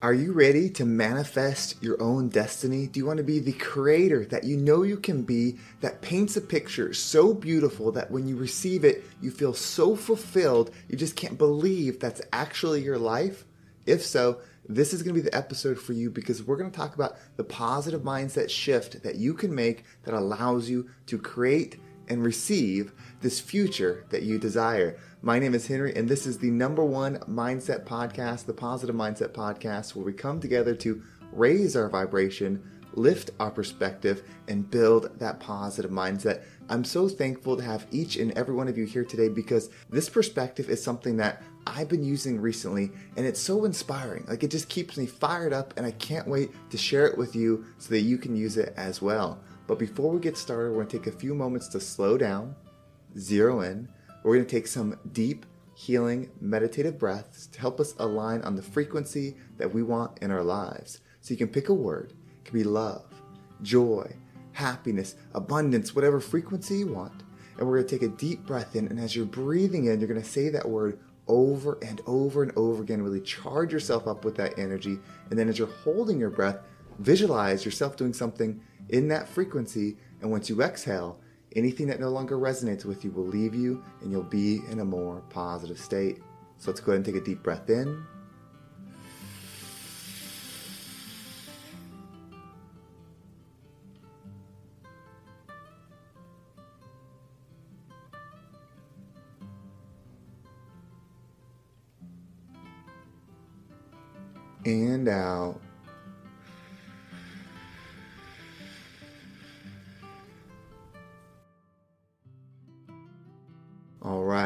Are you ready to manifest your own destiny? Do you want to be the creator that you know you can be that paints a picture so beautiful that when you receive it, you feel so fulfilled, you just can't believe that's actually your life? If so, this is going to be the episode for you because we're going to talk about the positive mindset shift that you can make that allows you to create and receive this future that you desire. My name is Henry, and this is the number one mindset podcast, the Positive Mindset Podcast, where we come together to raise our vibration, lift our perspective, and build that positive mindset. I'm so thankful to have each and every one of you here today because this perspective is something that I've been using recently, and it's so inspiring. Like, it just keeps me fired up, and I can't wait to share it with you so that you can use it as well. But before we get started, we're going to take a few moments to slow down, zero in, we're going to take some deep, healing, meditative breaths to help us align on the frequency that we want in our lives. So you can pick a word. It could be love, joy, happiness, abundance, whatever frequency you want. And we're going to take a deep breath in. And as you're breathing in, you're going to say that word over and over and over again. Really charge yourself up with that energy. And then as you're holding your breath, visualize yourself doing something in that frequency. And once you exhale, Anything that no longer resonates with you will leave you and you'll be in a more positive state. So let's go ahead and take a deep breath in. And out.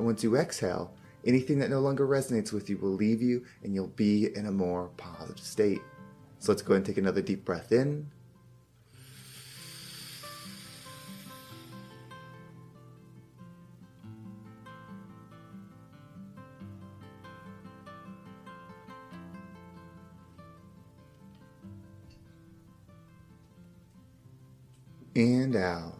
and once you exhale, anything that no longer resonates with you will leave you and you'll be in a more positive state. So let's go ahead and take another deep breath in. And out.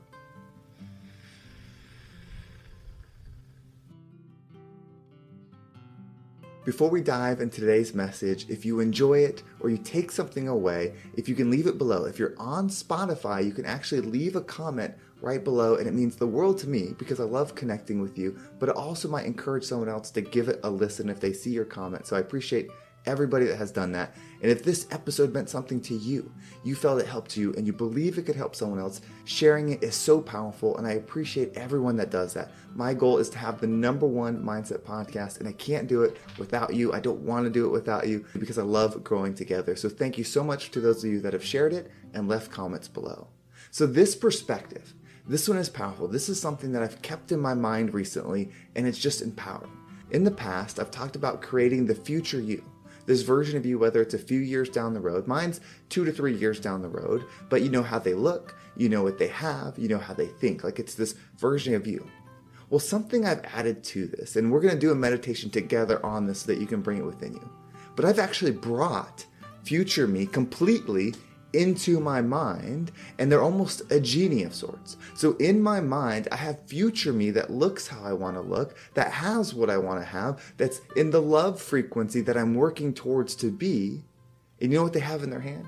Before we dive into today's message, if you enjoy it or you take something away, if you can leave it below. If you're on Spotify, you can actually leave a comment right below, and it means the world to me because I love connecting with you, but it also might encourage someone else to give it a listen if they see your comment. So I appreciate everybody that has done that. And if this episode meant something to you, you felt it helped you, and you believe it could help someone else, sharing it is so powerful. And I appreciate everyone that does that. My goal is to have the number one mindset podcast, and I can't do it without you. I don't want to do it without you because I love growing together. So thank you so much to those of you that have shared it and left comments below. So, this perspective, this one is powerful. This is something that I've kept in my mind recently, and it's just empowering. In the past, I've talked about creating the future you this version of you, whether it's a few years down the road, mine's two to three years down the road, but you know how they look, you know what they have, you know how they think. Like it's this version of you. Well, something I've added to this, and we're to do a meditation together on this so that you can bring it within you. But I've actually brought future me completely into my mind and they're almost a genie of sorts. So in my mind, I have future me that looks how I want to look, that has what I want to have, that's in the love frequency that I'm working towards to be. And you know what they have in their hand?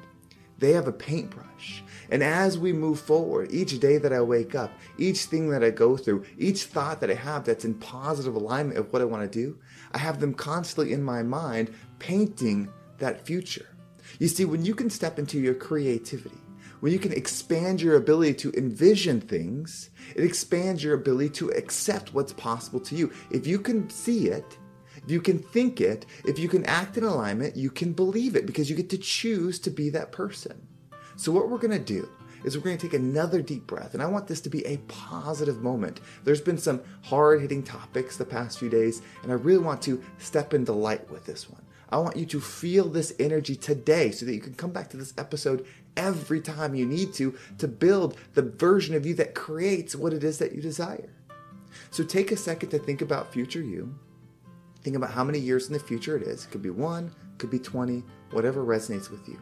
They have a paintbrush. And as we move forward, each day that I wake up, each thing that I go through, each thought that I have that's in positive alignment of what I want to do, I have them constantly in my mind painting that future. You see, when you can step into your creativity, when you can expand your ability to envision things, it expands your ability to accept what's possible to you. If you can see it, if you can think it, if you can act in alignment, you can believe it because you get to choose to be that person. So, what we're going to do is we're going to take another deep breath. And I want this to be a positive moment. There's been some hard hitting topics the past few days, and I really want to step into light with this one. I want you to feel this energy today so that you can come back to this episode every time you need to to build the version of you that creates what it is that you desire. So take a second to think about future you. Think about how many years in the future it is. It could be one, could be 20, whatever resonates with you.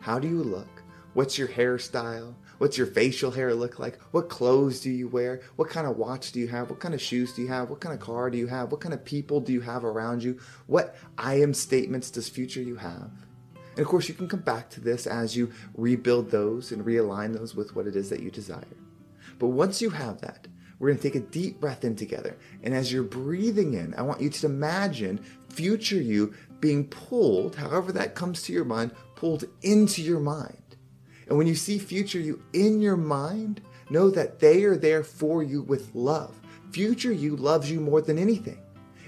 How do you look? What's your hairstyle? What's your facial hair look like? What clothes do you wear? What kind of watch do you have? What kind of shoes do you have? What kind of car do you have? What kind of people do you have around you? What I am statements does future you have? And of course, you can come back to this as you rebuild those and realign those with what it is that you desire. But once you have that, we're going to take a deep breath in together. And as you're breathing in, I want you to imagine future you being pulled, however that comes to your mind, pulled into your mind. And when you see future you in your mind, know that they are there for you with love. Future you loves you more than anything.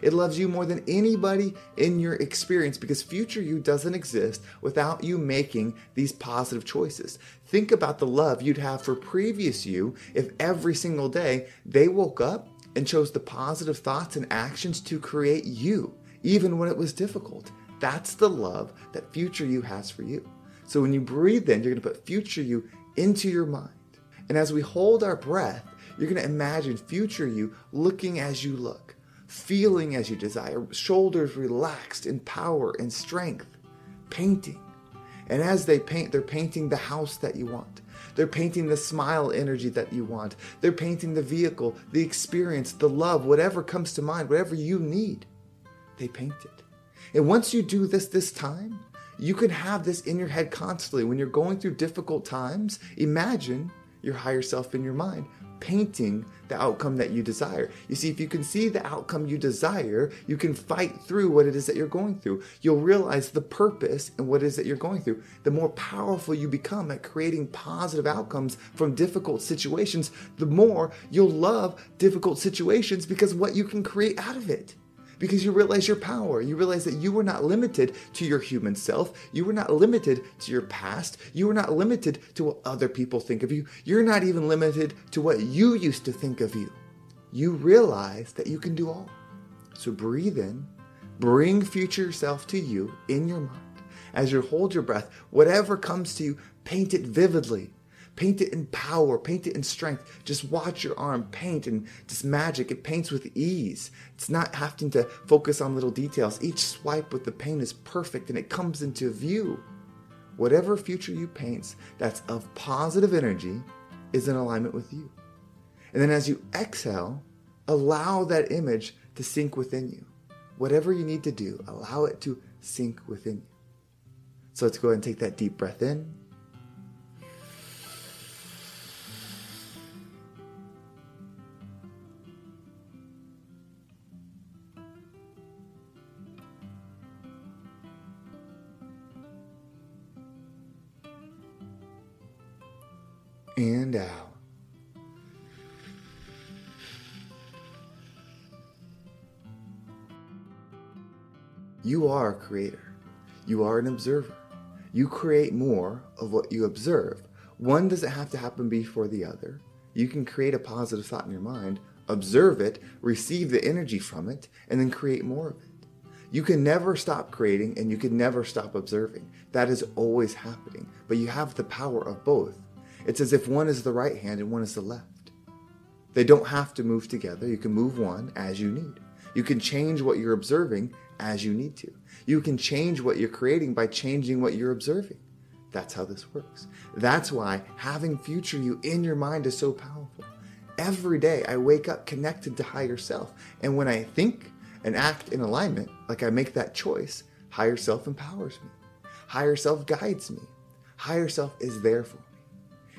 It loves you more than anybody in your experience because future you doesn't exist without you making these positive choices. Think about the love you'd have for previous you if every single day they woke up and chose the positive thoughts and actions to create you, even when it was difficult. That's the love that future you has for you. So when you breathe in, you're going to put future you into your mind. And as we hold our breath, you're going to imagine future you looking as you look, feeling as you desire, shoulders relaxed in power and strength, painting. And as they paint, they're painting the house that you want. They're painting the smile energy that you want. They're painting the vehicle, the experience, the love, whatever comes to mind, whatever you need. They paint it. And once you do this this time, you can have this in your head constantly. When you're going through difficult times, imagine your higher self in your mind painting the outcome that you desire. You see, if you can see the outcome you desire, you can fight through what it is that you're going through. You'll realize the purpose and what it is that you're going through. The more powerful you become at creating positive outcomes from difficult situations, the more you'll love difficult situations because what you can create out of it because you realize your power. You realize that you were not limited to your human self. You were not limited to your past. You were not limited to what other people think of you. You're not even limited to what you used to think of you. You realize that you can do all. So breathe in, bring future self to you in your mind. As you hold your breath, whatever comes to you, paint it vividly Paint it in power, paint it in strength. Just watch your arm paint and just magic. It paints with ease. It's not having to focus on little details. Each swipe with the paint is perfect and it comes into view. Whatever future you paint that's of positive energy is in alignment with you. And then as you exhale, allow that image to sink within you. Whatever you need to do, allow it to sink within you. So let's go ahead and take that deep breath in. And out. You are a creator. You are an observer. You create more of what you observe. One doesn't have to happen before the other. You can create a positive thought in your mind, observe it, receive the energy from it, and then create more of it. You can never stop creating and you can never stop observing. That is always happening. But you have the power of both. It's as if one is the right hand and one is the left. They don't have to move together. You can move one as you need. You can change what you're observing as you need to. You can change what you're creating by changing what you're observing. That's how this works. That's why having future you in your mind is so powerful. Every day I wake up connected to higher self. And when I think and act in alignment, like I make that choice, higher self empowers me. Higher self guides me. Higher self is there for me.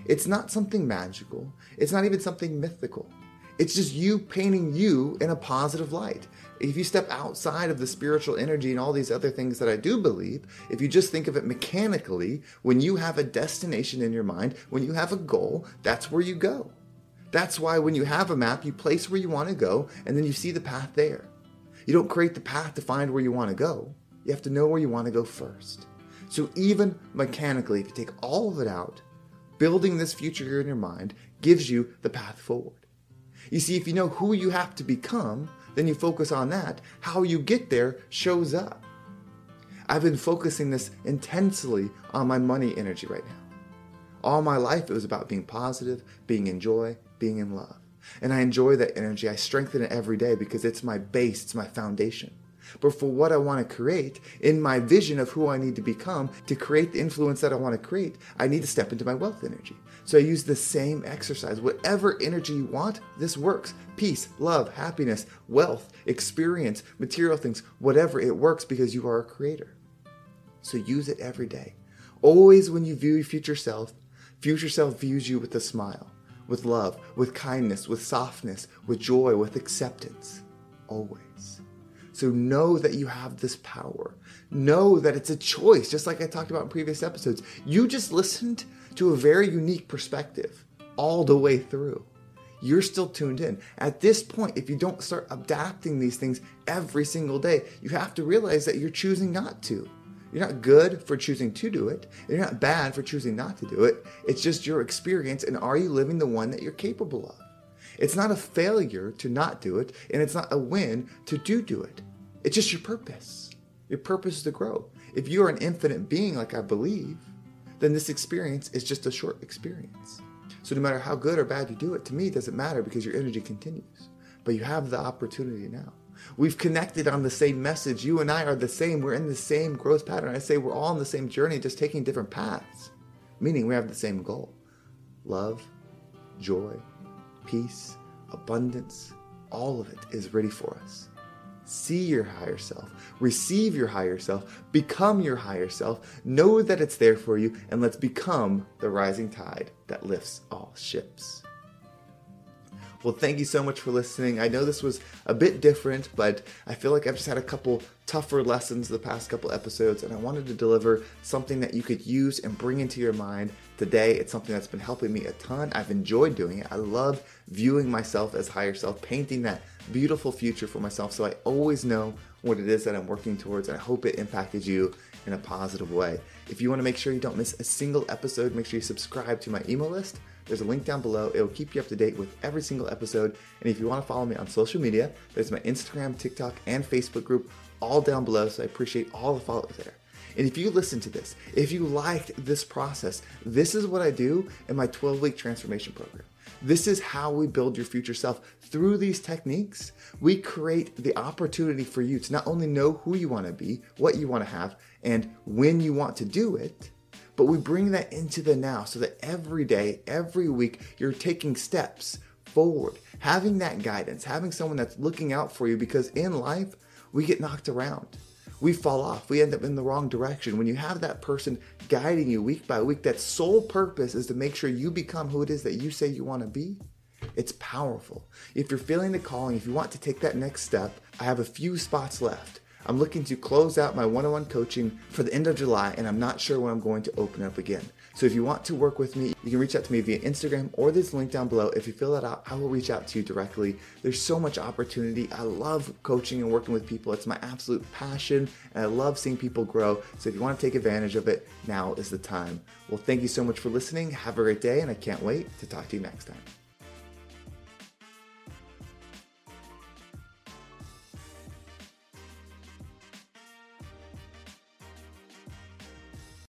It's not something magical. It's not even something mythical. It's just you painting you in a positive light. If you step outside of the spiritual energy and all these other things that I do believe, if you just think of it mechanically, when you have a destination in your mind, when you have a goal, that's where you go. That's why when you have a map, you place where you want to go and then you see the path there. You don't create the path to find where you want to go. You have to know where you want to go first. So even mechanically, if you take all of it out, building this future in your mind gives you the path forward. You see, if you know who you have to become, then you focus on that. How you get there shows up. I've been focusing this intensely on my money energy right now. All my life, it was about being positive, being in joy, being in love. And I enjoy that energy. I strengthen it every day because it's my base, it's my foundation. But for what I want to create, in my vision of who I need to become, to create the influence that I want to create, I need to step into my wealth energy. So I use the same exercise. Whatever energy you want, this works. Peace, love, happiness, wealth, experience, material things, whatever, it works because you are a creator. So use it every day. Always when you view your future self, future self views you with a smile, with love, with kindness, with softness, with joy, with acceptance. Always. So know that you have this power. Know that it's a choice, just like I talked about in previous episodes. You just listened to a very unique perspective all the way through. You're still tuned in. At this point, if you don't start adapting these things every single day, you have to realize that you're choosing not to. You're not good for choosing to do it. You're not bad for choosing not to do it. It's just your experience, and are you living the one that you're capable of? It's not a failure to not do it, and it's not a win to do do it. It's just your purpose. Your purpose is to grow. If you are an infinite being, like I believe, then this experience is just a short experience. So no matter how good or bad you do it, to me, it doesn't matter because your energy continues. But you have the opportunity now. We've connected on the same message. You and I are the same. We're in the same growth pattern. I say we're all on the same journey, just taking different paths, meaning we have the same goal love, joy, peace, abundance. All of it is ready for us see your higher self, receive your higher self, become your higher self, know that it's there for you, and let's become the rising tide that lifts all ships. Well, thank you so much for listening. I know this was a bit different, but I feel like I've just had a couple tougher lessons the past couple episodes, and I wanted to deliver something that you could use and bring into your mind today. It's something that's been helping me a ton. I've enjoyed doing it. I love viewing myself as higher self, painting that beautiful future for myself so I always know what it is that I'm working towards, and I hope it impacted you in a positive way. If you want to make sure you don't miss a single episode, make sure you subscribe to my email list there's a link down below. It will keep you up to date with every single episode. And if you want to follow me on social media, there's my Instagram, TikTok, and Facebook group all down below. So I appreciate all the followers there. And if you listen to this, if you liked this process, this is what I do in my 12 week transformation program. This is how we build your future self. Through these techniques, we create the opportunity for you to not only know who you want to be, what you want to have, and when you want to do it, but we bring that into the now so that every day, every week, you're taking steps forward, having that guidance, having someone that's looking out for you because in life, we get knocked around. We fall off. We end up in the wrong direction. When you have that person guiding you week by week, that sole purpose is to make sure you become who it is that you say you want to be. It's powerful. If you're feeling the calling, if you want to take that next step, I have a few spots left. I'm looking to close out my one on one coaching for the end of July, and I'm not sure when I'm going to open up again. So if you want to work with me, you can reach out to me via Instagram or this link down below. If you fill that out, I will reach out to you directly. There's so much opportunity. I love coaching and working with people, it's my absolute passion, and I love seeing people grow. So if you want to take advantage of it, now is the time. Well, thank you so much for listening. Have a great day, and I can't wait to talk to you next time.